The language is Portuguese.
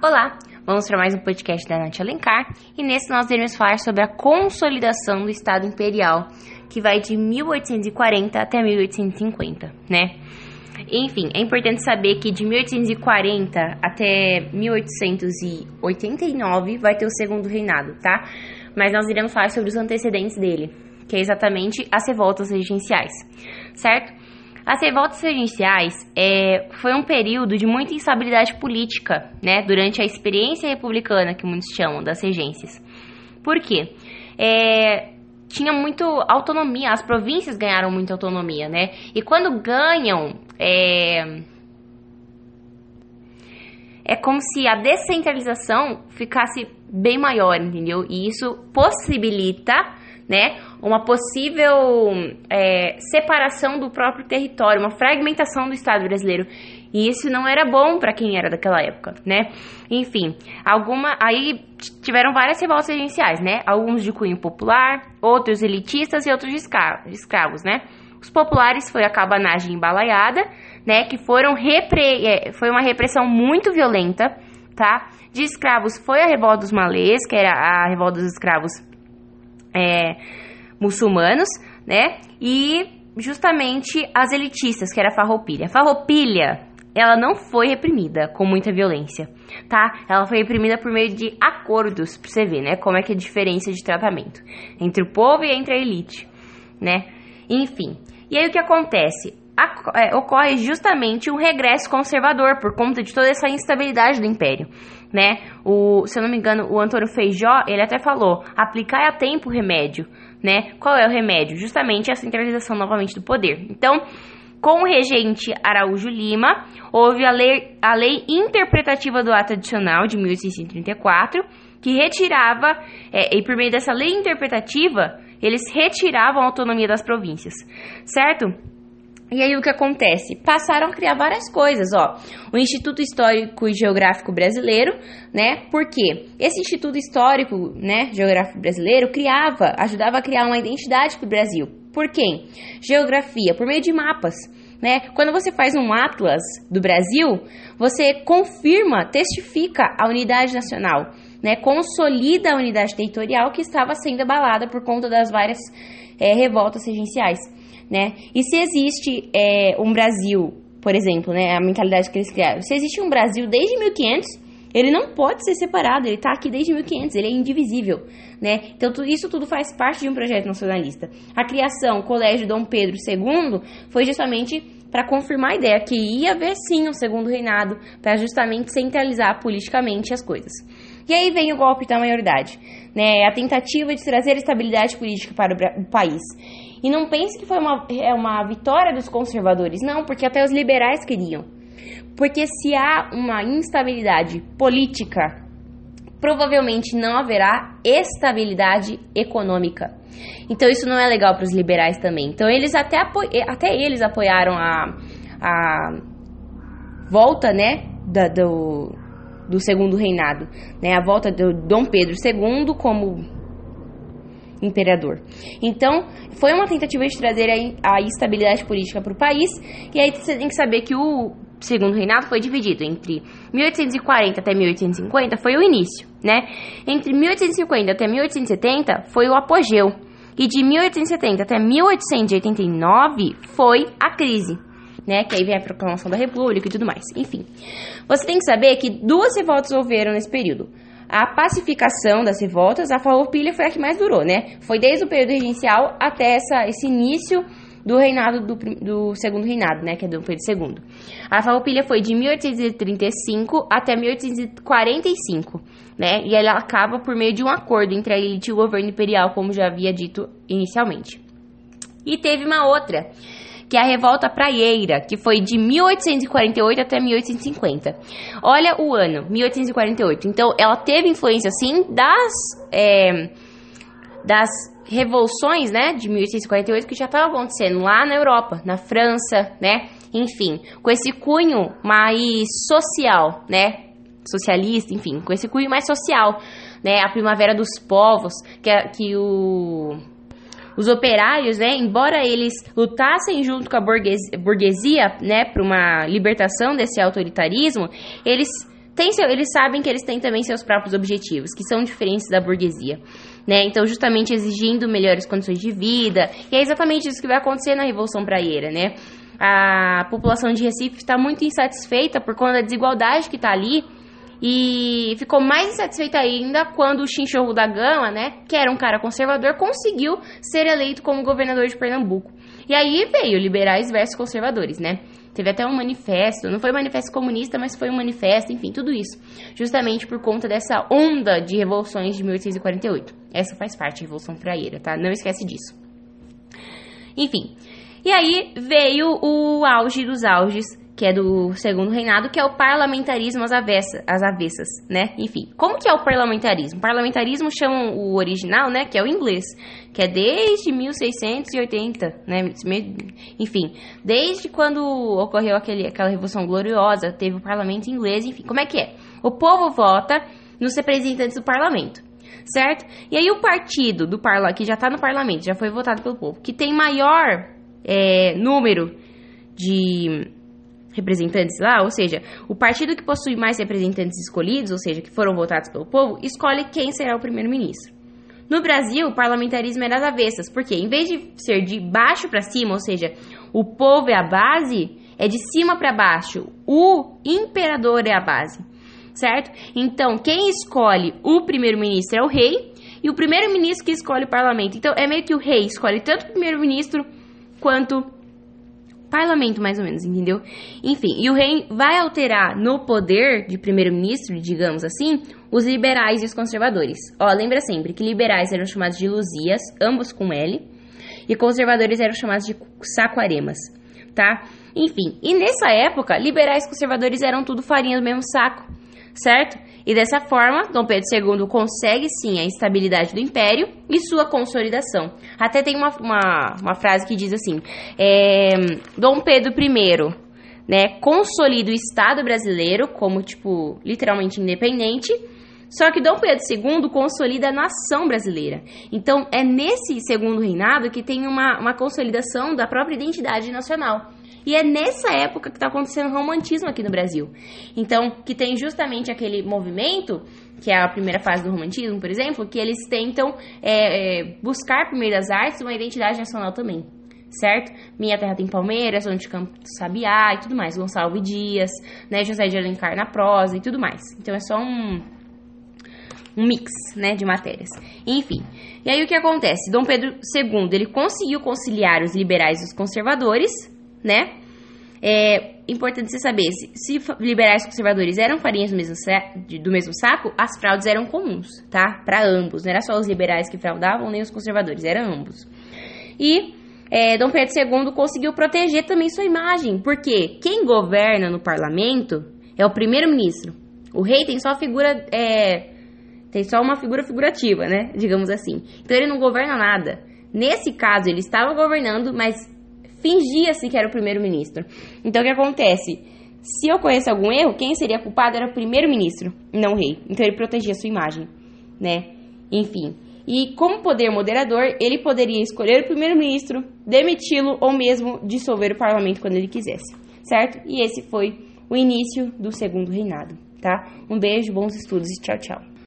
Olá, vamos para mais um podcast da Nath Alencar e nesse nós iremos falar sobre a consolidação do Estado Imperial, que vai de 1840 até 1850, né? Enfim, é importante saber que de 1840 até 1889 vai ter o segundo reinado, tá? Mas nós iremos falar sobre os antecedentes dele, que é exatamente as revoltas regenciais, certo? As revoltas regenciais é, foi um período de muita instabilidade política, né, durante a experiência republicana, que muitos chamam das regências. Por quê? É, tinha muito autonomia, as províncias ganharam muita autonomia, né? E quando ganham, é, é como se a descentralização ficasse bem maior, entendeu? E isso possibilita né? Uma possível é, separação do próprio território, uma fragmentação do Estado brasileiro. E isso não era bom para quem era daquela época, né? Enfim, alguma aí tiveram várias revoltas regenciais, né? Alguns de cunho popular, outros elitistas e outros de escravos, né? Os populares foi a cabanagem embalaiada, né? Que foram repre... É, foi uma repressão muito violenta, tá? De escravos foi a revolta dos malês, que era a revolta dos escravos é, muçulmanos, né? E justamente as elitistas, que era a farroupilha. A farroupilha, ela não foi reprimida com muita violência, tá? Ela foi reprimida por meio de acordos, pra você ver, né? Como é que é a diferença de tratamento entre o povo e entre a elite, né? Enfim. E aí o que acontece? É, ocorre justamente um regresso conservador por conta de toda essa instabilidade do império, né? O, se eu não me engano, o Antônio Feijó, ele até falou, aplicar a tempo o remédio, né? Qual é o remédio? Justamente a centralização novamente do poder. Então, com o regente Araújo Lima, houve a lei, a lei interpretativa do ato adicional de 1834, que retirava, é, e por meio dessa lei interpretativa, eles retiravam a autonomia das províncias, certo? E aí o que acontece? Passaram a criar várias coisas, ó. O Instituto Histórico e Geográfico Brasileiro, né? Porque esse Instituto Histórico, né, Geográfico Brasileiro criava, ajudava a criar uma identidade para o Brasil. Por quem? Geografia, por meio de mapas. Né? Quando você faz um atlas do Brasil, você confirma, testifica a unidade nacional, né? consolida a unidade territorial que estava sendo abalada por conta das várias é, revoltas regenciais né? E se existe é, um Brasil, por exemplo, né, a mentalidade que eles criaram, se existe um Brasil desde 1500, ele não pode ser separado, ele está aqui desde 1500, ele é indivisível, né? Então isso tudo faz parte de um projeto nacionalista. A criação, Colégio Dom Pedro II, foi justamente para confirmar a ideia que ia haver sim um segundo reinado, para justamente centralizar politicamente as coisas. E aí vem o golpe da maioridade, né? A tentativa de trazer estabilidade política para o, o país. E não pense que foi uma, é uma vitória dos conservadores, não, porque até os liberais queriam. Porque se há uma instabilidade política, provavelmente não haverá estabilidade econômica. Então isso não é legal para os liberais também. Então eles até, até eles apoiaram a, a volta, né, da, do, do segundo reinado, né, a volta do Dom Pedro II como imperador. Então, foi uma tentativa de trazer a, a estabilidade política para o país, e aí você tem que saber que o segundo reinado foi dividido entre 1840 até 1850 foi o início, né? Entre 1850 até 1870 foi o apogeu, e de 1870 até 1889 foi a crise. Né, que aí vem a proclamação da República e tudo mais. Enfim, você tem que saber que duas revoltas houveram nesse período a pacificação das revoltas, a farroupilha foi a que mais durou, né? Foi desde o período regencial até essa, esse início do reinado do, do, segundo reinado, né, que é do Pedro II. A farroupilha foi de 1835 até 1845, né? E ela acaba por meio de um acordo entre a elite e o governo imperial, como já havia dito inicialmente. E teve uma outra que é a Revolta Praieira, que foi de 1848 até 1850. Olha o ano, 1848. Então, ela teve influência, sim, das, é, das revoluções, né, de 1848 que já estavam acontecendo lá na Europa, na França, né, enfim, com esse cunho mais social, né, socialista, enfim, com esse cunho mais social, né, a primavera dos povos, que, que o os operários, né, embora eles lutassem junto com a burguesia, né, para uma libertação desse autoritarismo, eles tem seu, eles sabem que eles têm também seus próprios objetivos, que são diferentes da burguesia, né? Então, justamente exigindo melhores condições de vida, e é exatamente isso que vai acontecer na Revolução Praieira, né? A população de Recife está muito insatisfeita por conta da desigualdade que está ali, e ficou mais insatisfeita ainda quando o Chinchorro da Gama, né, que era um cara conservador, conseguiu ser eleito como governador de Pernambuco. E aí veio liberais versus conservadores, né? Teve até um manifesto, não foi um manifesto comunista, mas foi um manifesto, enfim, tudo isso. Justamente por conta dessa onda de revoluções de 1848. Essa faz parte da Revolução Fraieira, tá? Não esquece disso. Enfim. E aí veio o auge dos auges que é do segundo reinado, que é o parlamentarismo às, avessa, às avessas, né? Enfim, como que é o parlamentarismo? Parlamentarismo chamam o original, né? Que é o inglês, que é desde 1680, né? Enfim, desde quando ocorreu aquele, aquela Revolução Gloriosa, teve o parlamento inglês, enfim, como é que é? O povo vota nos representantes do parlamento certo? E aí o partido do parla que já está no parlamento, já foi votado pelo povo, que tem maior é, número de representantes lá, ou seja, o partido que possui mais representantes escolhidos, ou seja, que foram votados pelo povo, escolhe quem será o primeiro-ministro. No Brasil, o parlamentarismo é das avessas, porque em vez de ser de baixo para cima, ou seja, o povo é a base, é de cima para baixo. O imperador é a base, certo? Então, quem escolhe o primeiro-ministro é o rei e o primeiro-ministro que escolhe o parlamento. Então, é meio que o rei escolhe tanto o primeiro-ministro quanto parlamento, mais ou menos, entendeu? Enfim, e o rei vai alterar no poder de primeiro-ministro, digamos assim, os liberais e os conservadores. Ó, lembra sempre que liberais eram chamados de Luzias, ambos com L, e conservadores eram chamados de Saquaremas, tá? Enfim, e nessa época, liberais e conservadores eram tudo farinha do mesmo saco, certo? E dessa forma, Dom Pedro II consegue sim a estabilidade do império e sua consolidação. Até tem uma, uma, uma frase que diz assim: é, Dom Pedro I né, consolida o Estado brasileiro como, tipo, literalmente independente. Só que Dom Pedro II consolida a nação brasileira. Então, é nesse segundo reinado que tem uma, uma consolidação da própria identidade nacional. E é nessa época que está acontecendo o romantismo aqui no Brasil. Então, que tem justamente aquele movimento, que é a primeira fase do romantismo, por exemplo, que eles tentam é, é, buscar, por meio das artes, uma identidade nacional também. Certo? Minha Terra tem Palmeiras, Onde Campo Sabiá e tudo mais. Gonçalves Dias, né? José de Alencar na prosa e tudo mais. Então é só um, um mix, né, de matérias. Enfim, e aí o que acontece? Dom Pedro II, ele conseguiu conciliar os liberais e os conservadores, né? É importante você saber, se, se liberais conservadores eram farinhas do mesmo, do mesmo saco, as fraudes eram comuns, tá? Para ambos, não era só os liberais que fraudavam, nem os conservadores, eram ambos. E é, Dom Pedro II conseguiu proteger também sua imagem, porque quem governa no parlamento é o primeiro-ministro. O rei tem só figura, é, tem só uma figura figurativa, né? Digamos assim. Então ele não governa nada. Nesse caso, ele estava governando, mas fingia-se que era o primeiro-ministro. Então, o que acontece? Se ocorresse algum erro, quem seria culpado era o primeiro-ministro, não o rei. Então, ele protegia sua imagem, né? Enfim. E como poder moderador, ele poderia escolher o primeiro-ministro, demiti-lo ou mesmo dissolver o parlamento quando ele quisesse, certo? E esse foi o início do segundo reinado, tá? Um beijo, bons estudos e tchau, tchau.